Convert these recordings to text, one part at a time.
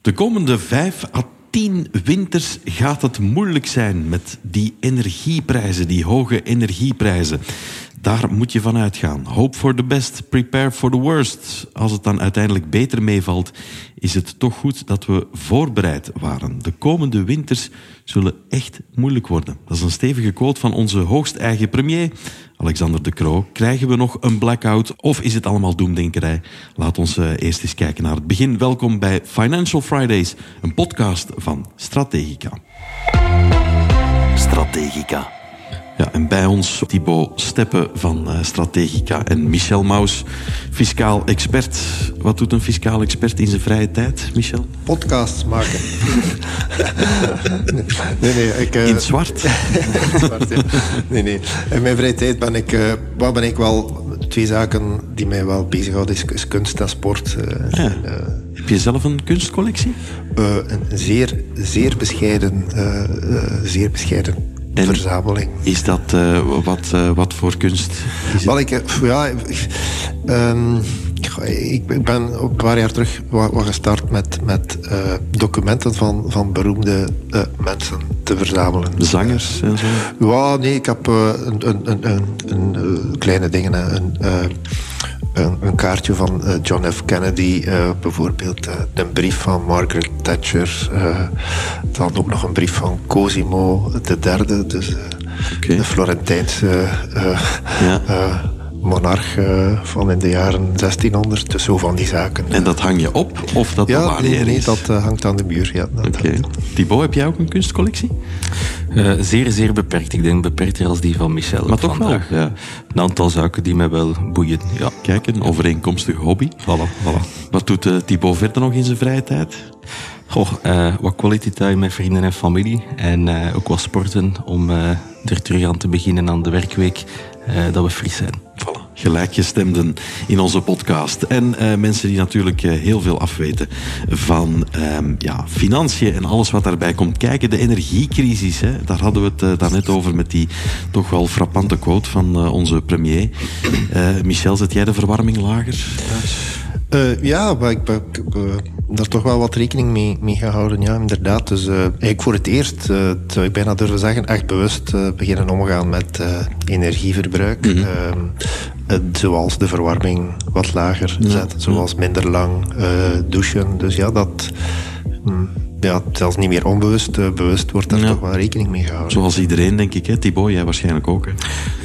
De komende vijf à tien winters gaat het moeilijk zijn met die energieprijzen, die hoge energieprijzen. Daar moet je van uitgaan. Hope for the best, prepare for the worst. Als het dan uiteindelijk beter meevalt, is het toch goed dat we voorbereid waren. De komende winters zullen echt moeilijk worden. Dat is een stevige quote van onze hoogst eigen premier, Alexander de Croo. Krijgen we nog een blackout of is het allemaal doemdenkerij? Laat ons eh, eerst eens kijken naar het begin. Welkom bij Financial Fridays, een podcast van Strategica. Strategica. Ja, en bij ons Thibaut Steppen van uh, Strategica en Michel Maus, fiscaal expert. Wat doet een fiscaal expert in zijn vrije tijd, Michel? Podcasts maken. nee, nee, ik, uh, in zwart? zwart ja. Nee, nee. In mijn vrije tijd ben ik, uh, wat ben ik wel... Twee zaken die mij wel bezighouden is, is kunst en sport. Ja. En, Heb je zelf een kunstcollectie? een zeer, zeer bescheiden, zeer bescheiden en verzameling. Is dat uh, wat, uh, wat voor kunst? Wel, ik, ja, um, ik ben een paar jaar terug wat, wat gestart met, met uh, documenten van, van beroemde mensen te verzamelen. Zangers en zo? Ja, nee, ik heb een, een, een, een, kleine dingen. Een, een, een, kaartje van uh, John F. Kennedy, uh, bijvoorbeeld een brief van Margaret Thatcher, dan ook nog een brief van Cosimo III, dus okay. de Florentijnse ja. Monarch van in de jaren 1600, dus zo van die zaken. En dat hang je op, of dat ja, nee, nee, dat hangt aan de muur. Ja. Okay. Thibaut, heb jij ook een kunstcollectie? Uh, zeer, zeer beperkt. Ik denk beperkter als die van Michel. Maar toch vandaag. wel? Ja. Een aantal zaken die mij wel boeien. Ja. Kijk, een overeenkomstige hobby. Voilà, voilà. Wat doet uh, Thibaut verder nog in zijn vrije tijd? Goh, uh, wat quality time met vrienden en familie. En ook wat sporten om er terug aan te beginnen aan de werkweek. dat we fris zijn. Gelijkgestemden in onze podcast. En uh, mensen die natuurlijk uh, heel veel afweten van um, ja, financiën en alles wat daarbij komt kijken. De energiecrisis, hè, daar hadden we het uh, daarnet over met die toch wel frappante quote van onze premier. Michel, zet jij de verwarming lager thuis? ja, maar ik, ik daar toch wel wat rekening mee, mee gehouden. Ja, inderdaad. Dus uh, eigenlijk voor het eerst, uh, zou ik bijna durven zeggen, echt bewust uh, beginnen omgaan met energieverbruik. Mm -hmm. Zoals de verwarming wat lager zetten, zoals minder lang douchen. Dus ja, dat... Mm, ja, zelfs niet meer onbewust, uh, bewust wordt daar ja. toch wel rekening mee gehouden. Zoals iedereen, denk ik. Hè? Thibaut, jij waarschijnlijk ook. Hè?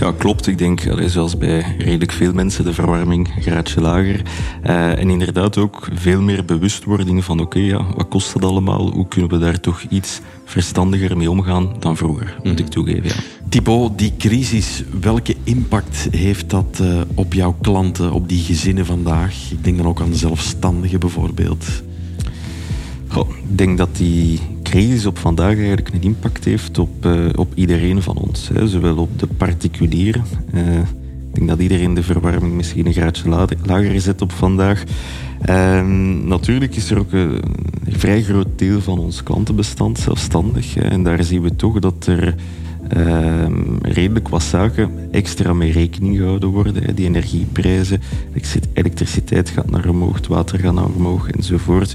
Ja, klopt. Ik denk, allee, zoals bij redelijk veel mensen, de verwarming graadje lager. Uh, en inderdaad ook veel meer bewustwording van oké, okay, ja, wat kost dat allemaal? Hoe kunnen we daar toch iets verstandiger mee omgaan dan vroeger, moet ik toegeven. Ja. Thibaut, die crisis, welke impact heeft dat uh, op jouw klanten, op die gezinnen vandaag? Ik denk dan ook aan de zelfstandigen bijvoorbeeld. Ik denk dat die crisis op vandaag eigenlijk een impact heeft op, uh, op iedereen van ons. Hè. Zowel op de particulieren. Uh, ik denk dat iedereen de verwarming misschien een graadje lager zet op vandaag. En natuurlijk is er ook een, vrij groot deel van ons klantenbestand zelfstandig. En daar zien we toch dat er uh, redelijk wat zaken extra mee rekening gehouden worden. Die energieprijzen, elektriciteit gaat naar omhoog, water gaat naar omhoog enzovoort.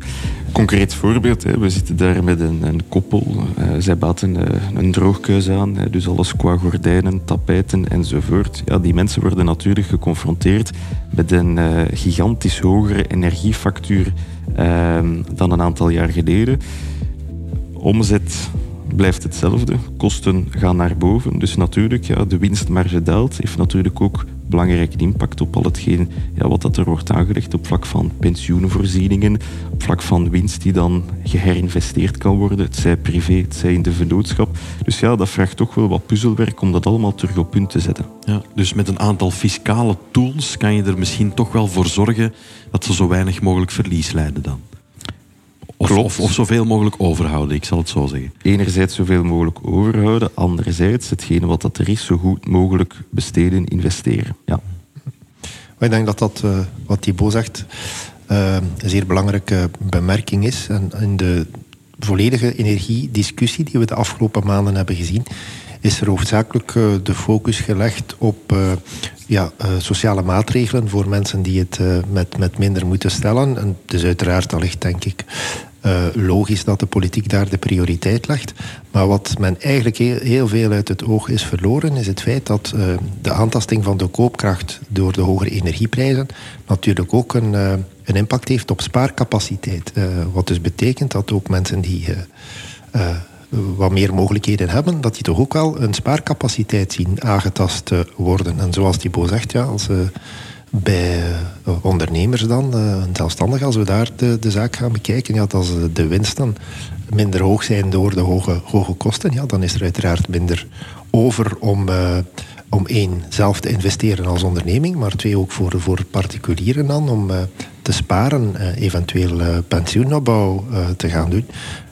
Concreet voorbeeld, we zitten daar met een, een koppel. Uh, zij baten uh, een droogkuis aan, dus alles qua gordijnen, tapijten enzovoort. Ja, die mensen worden natuurlijk geconfronteerd met een eh, gigantisch hogere energiefactuur ehm, dan een aantal jaar geleden. Omzet blijft hetzelfde. Kosten gaan naar boven. Dus natuurlijk, ja, de winstmarge daalt. Heeft natuurlijk ook belangrijke impact op al hetgeen ja, wat dat er wordt aangelegd op vlak van pensioenvoorzieningen, op vlak van winst die dan geherinvesteerd kan worden, het zij privé, het zij in de vennootschap. Dus ja, dat vraagt toch wel wat puzzelwerk om dat allemaal terug op punt te zetten. Ja, dus met een aantal fiscale tools kan je er misschien toch wel voor zorgen dat ze zo weinig mogelijk verlies leiden dan? Of, of, of, zoveel mogelijk overhouden, ik zal het zo zeggen. Enerzijds zoveel mogelijk overhouden, anderzijds hetgene wat dat er is, zo goed mogelijk besteden, investeren. Ja. Ik denk dat dat, uh, wat Thibaut zegt, uh, een zeer belangrijke bemerking is. En in de volledige energiediscussie die we de afgelopen maanden hebben gezien, is er hoofdzakelijk uh, de focus gelegd op ja, uh, sociale maatregelen voor mensen die het met, met minder moeten stellen. En dus uiteraard denk ik logisch dat de politiek daar de prioriteit legt. Maar wat men eigenlijk heel, veel uit het oog is verloren, is het feit dat de aantasting van de koopkracht door de hogere energieprijzen natuurlijk ook een, een impact heeft op spaarcapaciteit. wat dus betekent dat ook mensen die wat meer mogelijkheden hebben, dat die toch ook wel een spaarcapaciteit zien aangetast worden. En zoals Thibaut zegt, ja, als bij eh, ondernemers dan, uh, zelfstandig, als we daar de, zaak gaan bekijken, ja, als de winsten minder hoog zijn door de hoge, hoge kosten, ja, dan is er uiteraard minder over om, om één, zelf te investeren als onderneming, maar twee, ook voor, voor particulieren dan, om te sparen, eventueel pensioenopbouw te gaan doen.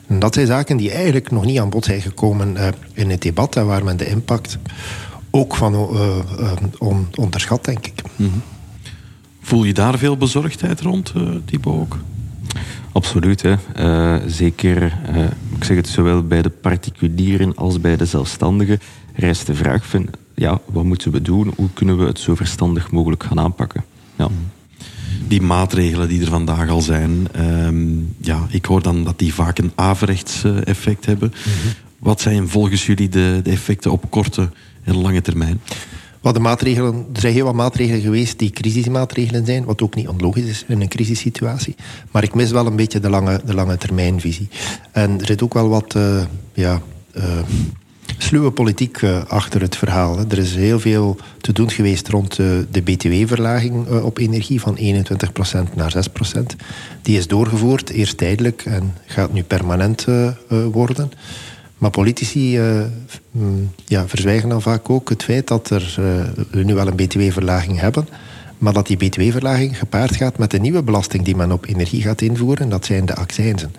En dat zijn zaken die eigenlijk nog niet aan bod zijn gekomen in het debat en waar men de impact ook van on, onderschat, denk ik. Mm -hmm. Voel je daar veel bezorgdheid rond, uh, Thibaut ook? Absoluut. Hè. Uh, zeker, uh, ik zeg het zowel bij de particulieren als bij de zelfstandigen, rijst de vraag van, ja, wat moeten we doen? Hoe kunnen we het zo verstandig mogelijk gaan aanpakken? Ja. Die maatregelen die er vandaag al zijn, um, ja, ik hoor dan dat die vaak een averechts effect hebben. Mm -hmm. Wat zijn volgens jullie de, de effecten op korte en lange termijn? Wat de maatregelen, er zijn heel wat maatregelen geweest die crisismaatregelen zijn, wat ook niet onlogisch is in een crisissituatie. Maar ik mis wel een beetje de lange, de lange termijnvisie. En er zit ook wel wat uh, ja, uh, sluwe politiek uh, achter het verhaal. Er is heel veel te doen geweest rond de btw-verlaging op energie van 21% naar 6%. Die is doorgevoerd, eerst tijdelijk en gaat nu permanent worden. Maar politici uh, ja, verzwijgen dan vaak ook het feit dat we nu wel een btw-verlaging hebben, maar dat die btw-verlaging gepaard gaat met een nieuwe belasting die men op energie gaat invoeren, dat zijn de accijnzen.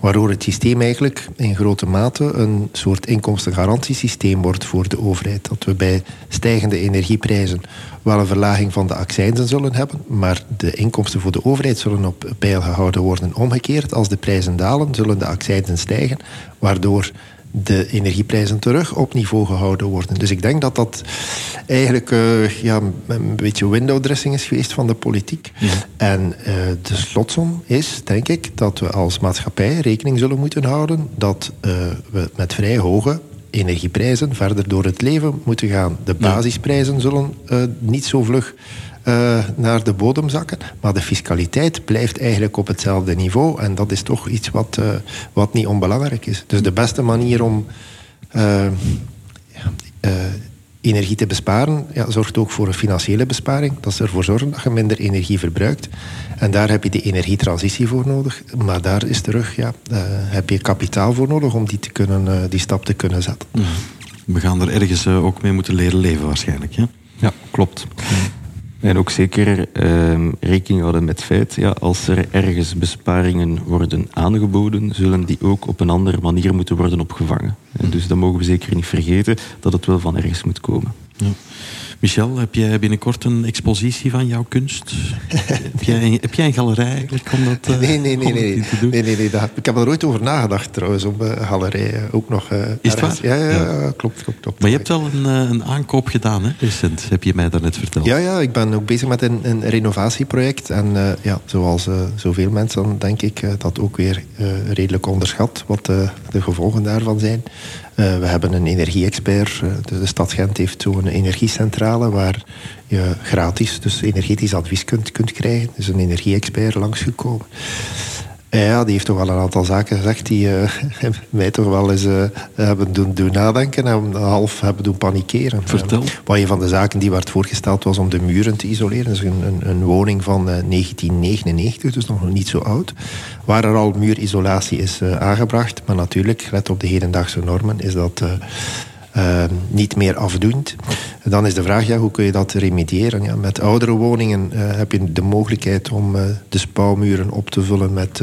Waardoor het systeem eigenlijk in grote mate een soort inkomstengarantiesysteem wordt voor de overheid. Dat we bij stijgende energieprijzen wel een verlaging van de accijnzen zullen hebben, maar de inkomsten voor de overheid zullen op peil gehouden worden. Omgekeerd, als de prijzen dalen, zullen de accijnzen stijgen, waardoor de energieprijzen terug op niveau gehouden worden. Dus ik denk dat dat eigenlijk uh, ja, een beetje window dressing is geweest van de politiek. Ja. En uh, de slotsom is, denk ik, dat we als maatschappij rekening zullen moeten houden dat uh, we met vrij hoge energieprijzen verder door het leven moeten gaan. De basisprijzen zullen niet zo vlug uh, naar de bodem zakken. Maar de fiscaliteit blijft eigenlijk op hetzelfde niveau. En dat is toch iets wat, uh, wat niet onbelangrijk is. Dus de beste manier om energie te besparen, ja, zorgt ook voor een financiële besparing. Dat is ervoor zorgen dat je minder energie verbruikt. En daar heb je de energietransitie voor nodig. Maar daar is terug, ja, heb je kapitaal voor nodig om die, te kunnen, die stap te kunnen zetten. We gaan er ergens ook mee moeten leren leven waarschijnlijk. Ja, ja klopt. En ook zeker uh, rekening houden met het feit, ja, als er ergens besparingen worden aangeboden, zullen die ook op een andere manier moeten worden opgevangen. En dus dan mogen we zeker niet vergeten dat het wel van ergens moet komen. Ja. Michel, heb jij binnenkort een expositie van jouw kunst? heb, jij, heb jij een galerij eigenlijk om dat uh, nee, nee, nee, nee, te doen? Nee, nee, nee. Dat, ik heb er ooit over nagedacht trouwens, om een uh, galerij uh, ook nog... Uh, Is het waar? Ja, ja, ja, klopt, klopt, klopt. Maar je hebt wel een, een aankoop gedaan, hè, recent, heb je mij daarnet verteld. Ja, ja, ik ben ook bezig met een, een renovatieproject. En ja, zoals zoveel mensen denk ik dat ook weer redelijk onderschat, wat de gevolgen daarvan zijn. Uh, we hebben een energie-expert. Uh, de, stad Gent heeft zo'n energiecentrale waar je gratis dus energetisch advies kunt, kunt krijgen. Dus een energie-expert langsgekomen. Ja, die heeft toch wel een aantal zaken gezegd die uh, mij toch wel eens uh, hebben doen, doen nadenken en half hebben doen panikeren. Vertel. Uh, een van de zaken die werd voorgesteld was om de muren te isoleren. Dus een, een, een woning van 1999, dus nog niet zo oud, waar er al muurisolatie is aangebracht. Maar natuurlijk, let op de hedendaagse normen, is dat uh, niet meer afdoend. Dan is de vraag, ja, hoe kun je dat remediëren? Ja, met oudere woningen uh, heb je de mogelijkheid om uh, de spouwmuren op te vullen met,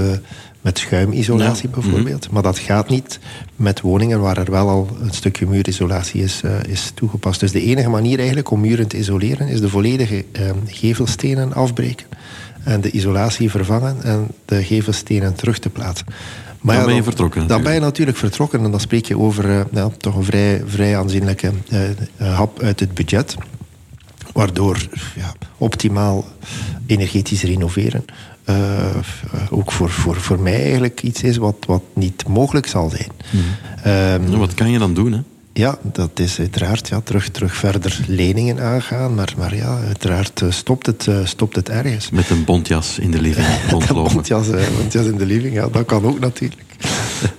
met schuimisolatie ja. bijvoorbeeld. Mm -hmm. Maar dat gaat niet met woningen waar er wel al een stukje muurisolatie is, is toegepast. Dus de enige manier eigenlijk om muren te isoleren is de volledige ehm, gevelstenen afbreken en de isolatie vervangen en de gevelstenen terug te plaatsen. Maar dan ben je vertrokken. Dan ben je natuurlijk vertrokken en dan spreek je over uh, ja, toch een vrij, vrij aanzienlijke uh, hap uit het budget. Waardoor ja, optimaal energetisch renoveren ook voor, voor, voor mij eigenlijk iets is wat, wat niet mogelijk zal zijn. Mm. wat kan je dan doen? Hè? Ja, dat is uiteraard ja, terug, terug verder leningen aangaan. Maar, maar ja, uiteraard stopt het, stopt het ergens. Met een bontjas in de living rondlopen. bontjas, bontjas in de living, ja, dat kan ook natuurlijk.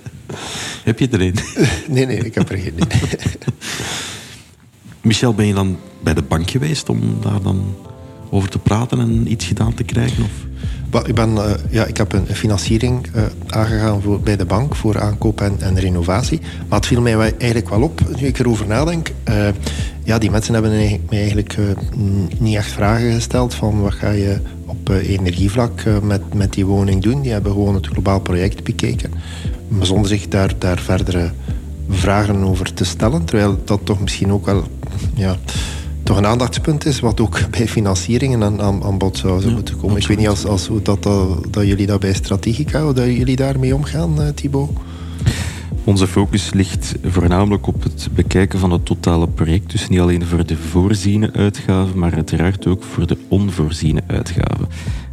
heb je er een? nee, nee, ik heb er geen. Michel, ben je dan bij de bank geweest om daar dan over te praten en iets gedaan te krijgen? Of? Ik, ben, uh, ja, ik heb een financiering uh, aangegaan voor, bij de bank voor aankoop en, en, renovatie. Maar het viel mij eigenlijk wel op, nu ik erover nadenk. Uh, ja, die mensen hebben mij eigenlijk niet echt vragen gesteld van wat ga je op energievlak met, met die woning doen. Die hebben gewoon het globaal project bekeken. Maar zonder zich daar, daar verdere vragen over te stellen. Terwijl dat toch misschien ook wel ja, toch een aandachtspunt is, wat ook bij financieringen aan, aan, aan bod zou moeten komen. Ik weet niet als, als, hoe dat, dat, dat jullie dat bij Strategica, hoe dat jullie daarmee omgaan, uh, Thibaut? Onze focus ligt voornamelijk op het bekijken van het totale project. Dus niet alleen voor de voorziene uitgaven, maar uiteraard ook voor de onvoorziene uitgaven.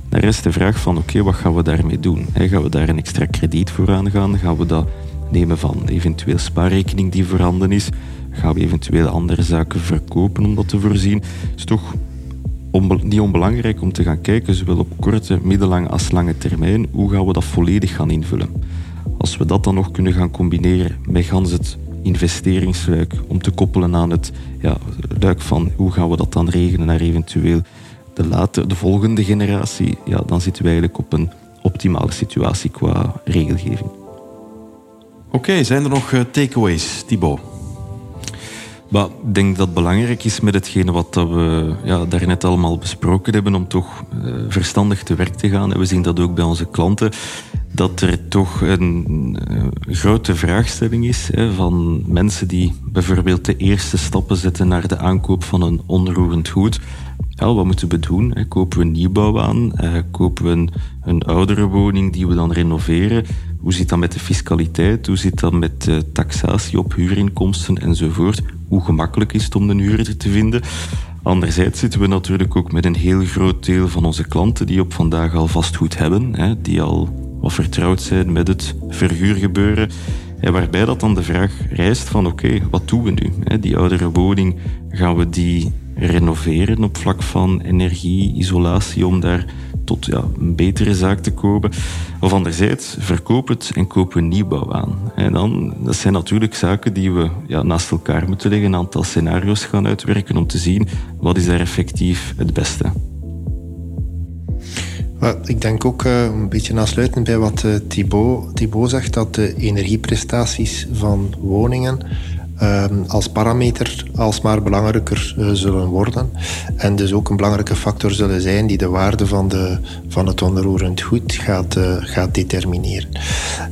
Daar is de vraag van, oké, wat gaan we daarmee doen? Gaan we daar een extra krediet voor aangaan? Gaan we dat nemen van eventueel spaarrekening die voorhanden is? Gaan we eventueel andere zaken verkopen om dat te voorzien? Is toch niet onbelangrijk om te gaan kijken, zowel op korte, middellange als lange termijn, hoe gaan we dat volledig gaan invullen. Als we dat dan nog kunnen gaan combineren met gans het investeringsluik, om te koppelen aan het ja, luik van hoe gaan we dat dan regelen naar eventueel de, late, de volgende generatie, ja, dan zitten we eigenlijk op een optimale situatie qua regelgeving. Oké, zijn er nog uh, takeaways, Thibaut? Maar ik denk dat het belangrijk is met hetgene wat we ja, daarnet allemaal besproken hebben, om toch uh, verstandig te werk te gaan. En we zien dat ook bij onze klanten, dat er toch een uh, grote vraagstelling is hè, van mensen die bijvoorbeeld de eerste stappen zetten naar de aankoop van een onroerend goed. Ja, wat moeten we doen? Kopen we een nieuwbouw aan? Uh, kopen we een oudere woning die we dan renoveren? Hoe zit dat met de fiscaliteit? Hoe zit dat met de taxatie op huurinkomsten enzovoort? Hoe gemakkelijk is het om een huurder te vinden? Anderzijds zitten we natuurlijk ook met een heel groot deel van onze klanten die op vandaag al vastgoed hebben, hè, die al wat vertrouwd zijn met het verhuurgebeuren. En waarbij dat dan de vraag rijst van oké, wat doen we nu? Hè? Die oudere woning, gaan we die renoveren op vlak van energie, isolatie, om daar tot ja, een betere zaak te kopen. Of anderzijds, verkoop het en koop een nieuwbouw aan. En dan, dat zijn natuurlijk zaken die we ja, naast elkaar moeten leggen, een aantal scenario's gaan uitwerken om te zien wat is daar effectief het beste. Ik denk ook uh, een beetje aansluitend bij wat uh, Thibaut, Thibaut zegt, dat de energieprestaties van woningen Ehm, als parameter alsmaar belangrijker uh, zullen worden. En dus ook een belangrijke factor zullen zijn die de waarde van, de, van het onroerend goed gaat, uh, gaat determineren.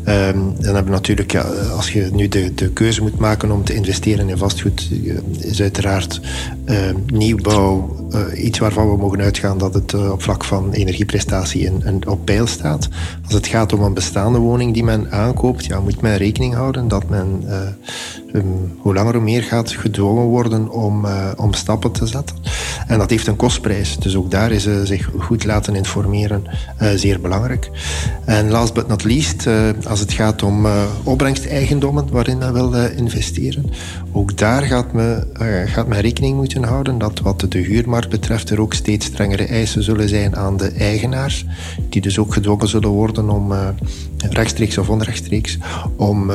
Um, dan hebben we natuurlijk, ja, als je nu de, de keuze moet maken om te investeren in vastgoed, uh, is uiteraard ehm, nieuwbouw iets waarvan we mogen uitgaan dat het op vlak van energieprestatie in, in, op peil staat. Als het gaat om een bestaande woning die men aankoopt, ja, moet men rekening houden dat men um, hoe langer hoe meer gaat gedwongen worden om, om stappen te zetten. En dat heeft een kostprijs. Dus ook daar is zich goed laten informeren zeer belangrijk. En last but not least, als het gaat om opbrengsteigendommen waarin men wil investeren, ook daar gaat men, gaat men rekening moeten houden dat wat de huurmarkt betreft er ook steeds strengere eisen zullen zijn aan de eigenaars, die dus ook gedwongen zullen worden om rechtstreeks of onrechtstreeks, om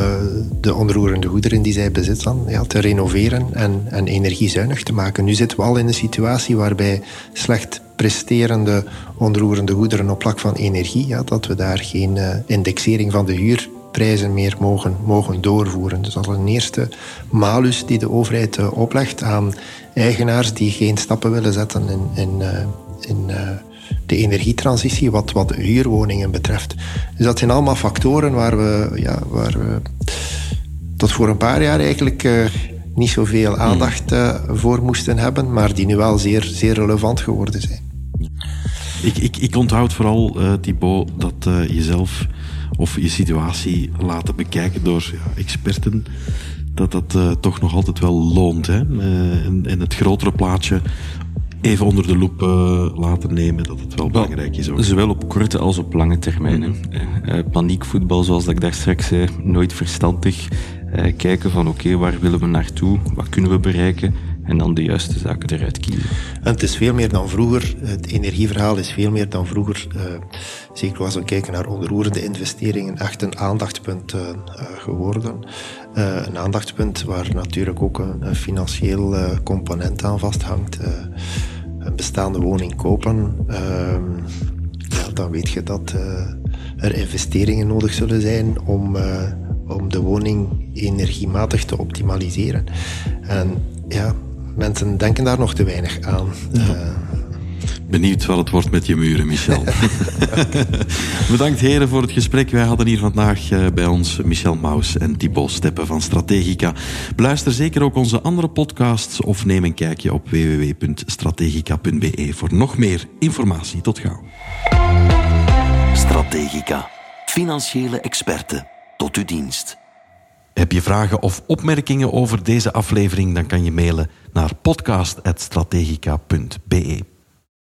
de onroerende goederen die zij bezitten ja, te renoveren en, en energiezuinig te maken. Nu zitten we al in een situatie waarbij slecht presterende onroerende goederen op vlak van energie, ja, dat we daar geen uh, indexering van de huurprijzen meer mogen, mogen doorvoeren. Dus dat is een eerste malus die de overheid oplegt aan eigenaars die geen stappen willen zetten in, in, uh, in de energietransitie wat, wat huurwoningen betreft. Dus dat zijn allemaal factoren waar we, ja, waar we tot voor een paar jaar eigenlijk uh, niet zoveel aandacht uh, voor moesten hebben, maar die nu wel zeer, zeer relevant geworden zijn. Ik, ik, ik onthoud vooral, uh, Thibaut, dat jezelf of je situatie laten bekijken door ja, experten, dat dat toch nog altijd wel loont. Hè? en, en het grotere plaatje even onder de loep uh, laten nemen, dat het wel belangrijk is. Ook. Zowel op korte als op lange termijn. Mm paniekvoetbal, zoals ik daar straks zei, nooit verstandig. kijken van oké, waar willen we naartoe? Wat kunnen we bereiken? En dan de juiste zaken eruit kiezen. En het is veel meer dan vroeger. Het energieverhaal is veel meer dan vroeger. Uh, zeker als we kijken naar onroerende investeringen, echt een aandachtspunt uh, geworden. Uh, een aandachtspunt waar natuurlijk ook een, een financieel component aan vasthangt. een bestaande woning kopen, ehm, ja, dan weet je dat er investeringen nodig zullen zijn om, om de woning energiematig te optimaliseren. En ja, mensen denken daar nog te weinig aan. Uh, Benieuwd wat het wordt met je muren, Michel. Bedankt heren voor het gesprek. Wij hadden hier vandaag eh, bij ons Michel Maus en Thibaut Steppen van Strategica. Beluister zeker ook onze andere podcasts of neem een kijkje op www.strategica.be voor nog meer informatie. Tot gauw. Strategica. Financiële experten tot uw dienst. Heb je vragen of opmerkingen over deze aflevering, dan kan je mailen naar podcast.strategica.be.